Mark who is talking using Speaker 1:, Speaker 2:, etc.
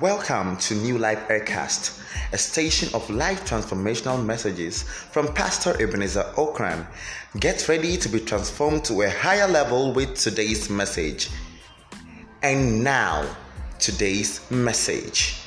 Speaker 1: Welcome to New Life Aircast, a station of life transformational messages from Pastor Ebenezer Okran. Get ready to be transformed to a higher level with today's message. And now, today's message.